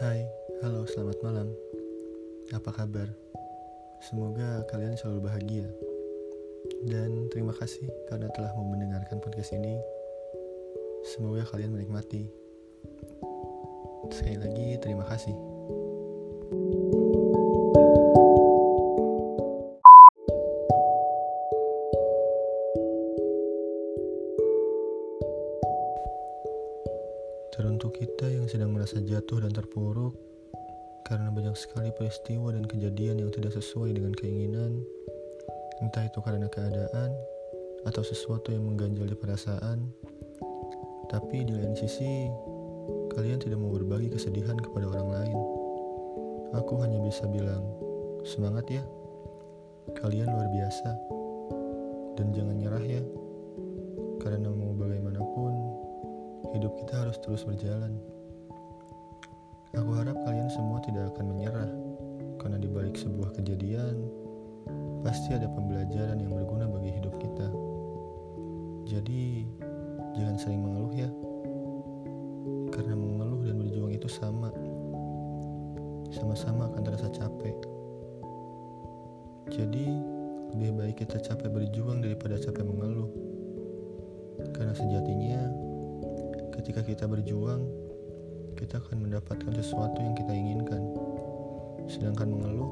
Selamat malam. Apa kabar? Semoga kalian selalu bahagia. Dan terima kasih karena telah mau mendengarkan podcast ini. Semoga kalian menikmati. Sekali lagi terima kasih. Teruntuk kita yang sedang merasa jatuh dan terpuruk karena banyak sekali peristiwa dan kejadian yang tidak sesuai dengan keinginan, entah itu karena keadaan atau sesuatu yang mengganjal di perasaan. Tapi di lain sisi, kalian tidak mau berbagi kesedihan kepada orang lain. Aku hanya bisa bilang, semangat ya. Kalian luar biasa. Dan jangan nyerah ya. Karena hidup kita harus terus berjalan. Aku harap kalian semua tidak akan menyerah, karena di balik sebuah kejadian, pasti ada pembelajaran yang berguna bagi hidup kita. Jadi, jangan sering mengeluh ya, karena mengeluh dan berjuang itu sama. Sama-sama akan terasa capek. Jadi, lebih baik kita capek berjuang daripada capek mengeluh. Karena sejatinya, ketika kita berjuang, kita akan mendapatkan sesuatu yang kita inginkan. Sedangkan mengeluh,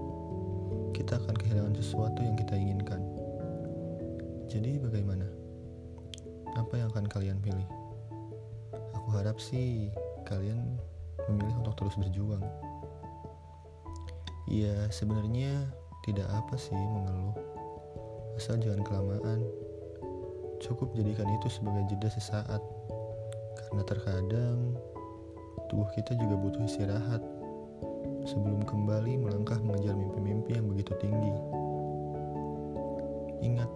kita akan kehilangan sesuatu yang kita inginkan. Jadi bagaimana? Apa yang akan kalian pilih? Aku harap sih kalian memilih untuk terus berjuang. Ya sebenarnya tidak apa sih mengeluh. Asal jangan kelamaan. Cukup jadikan itu sebagai jeda sesaat. Karena terkadang tubuh kita juga butuh istirahat sebelum kembali melangkah mengejar mimpi-mimpi yang begitu tinggi. Ingat,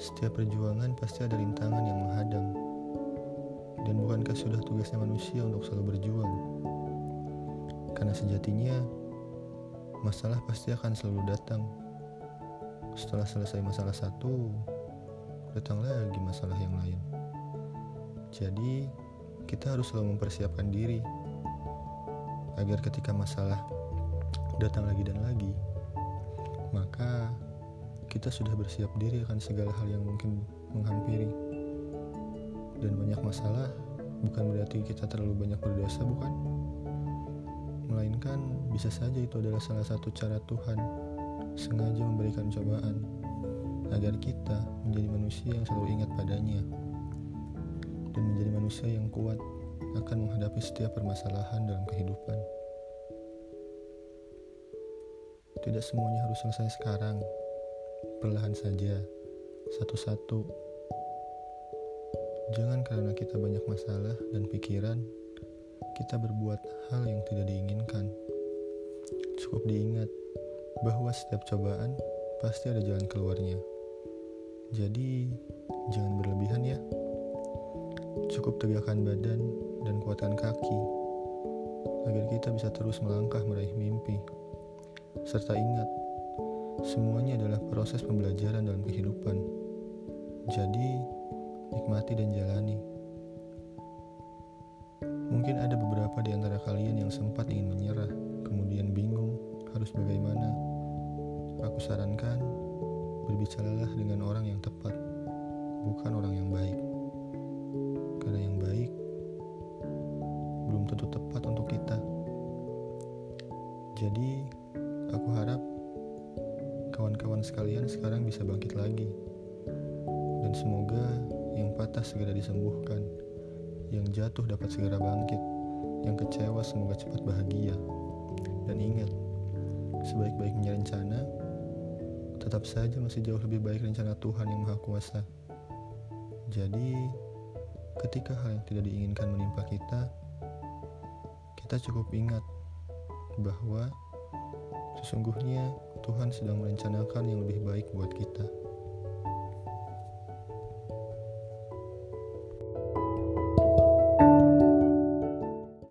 setiap perjuangan pasti ada rintangan yang menghadang. Dan bukankah sudah tugasnya manusia untuk selalu berjuang? Karena sejatinya, masalah pasti akan selalu datang. Setelah selesai masalah satu, datang lagi masalah yang lain. Jadi, kita harus selalu mempersiapkan diri agar ketika masalah datang lagi dan lagi, maka kita sudah bersiap diri akan segala hal yang mungkin menghampiri. Dan banyak masalah bukan berarti kita terlalu banyak berdosa, bukan? Melainkan bisa saja itu adalah salah satu cara Tuhan sengaja memberikan cobaan agar kita menjadi manusia yang selalu ingat padanya dan menjadi manusia yang kuat akan menghadapi setiap permasalahan dalam kehidupan. Tidak semuanya harus selesai sekarang, perlahan saja, satu-satu. Jangan karena kita banyak masalah dan pikiran, kita berbuat hal yang tidak diinginkan. Cukup diingat bahwa setiap cobaan pasti ada jalan keluarnya. Jadi, jangan berlebihan ya. Cukup tegakkan badan dan kuatkan kaki agar kita bisa terus melangkah meraih mimpi. Serta ingat, semuanya adalah proses pembelajaran dalam kehidupan. Jadi, nikmati dan jalani. Mungkin ada beberapa di antara kalian yang sempat ingin menyerah, kemudian bingung harus bagaimana. Aku sarankan, berbicaralah dengan orang yang tepat, bukan orang yang baik. Karena yang baik belum tentu tepat untuk kita. Jadi, aku harap kawan-kawan sekalian sekarang bisa bangkit lagi. Dan semoga yang patah segera disembuhkan, yang jatuh dapat segera bangkit, yang kecewa semoga cepat bahagia. Dan ingat, sebaik-baiknya rencana, tetap saja masih jauh lebih baik rencana Tuhan yang Maha Kuasa. Jadi, ketika hal yang tidak diinginkan menimpa kita, kita cukup ingat bahwa sesungguhnya Tuhan sedang merencanakan yang lebih baik buat kita.